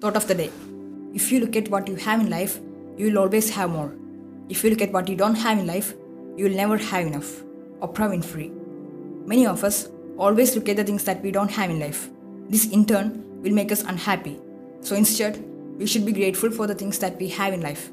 Thought of the day If you look at what you have in life, you will always have more. If you look at what you don't have in life, you will never have enough. Oprah Winfrey. Many of us always look at the things that we don't have in life. This in turn will make us unhappy. So instead, we should be grateful for the things that we have in life.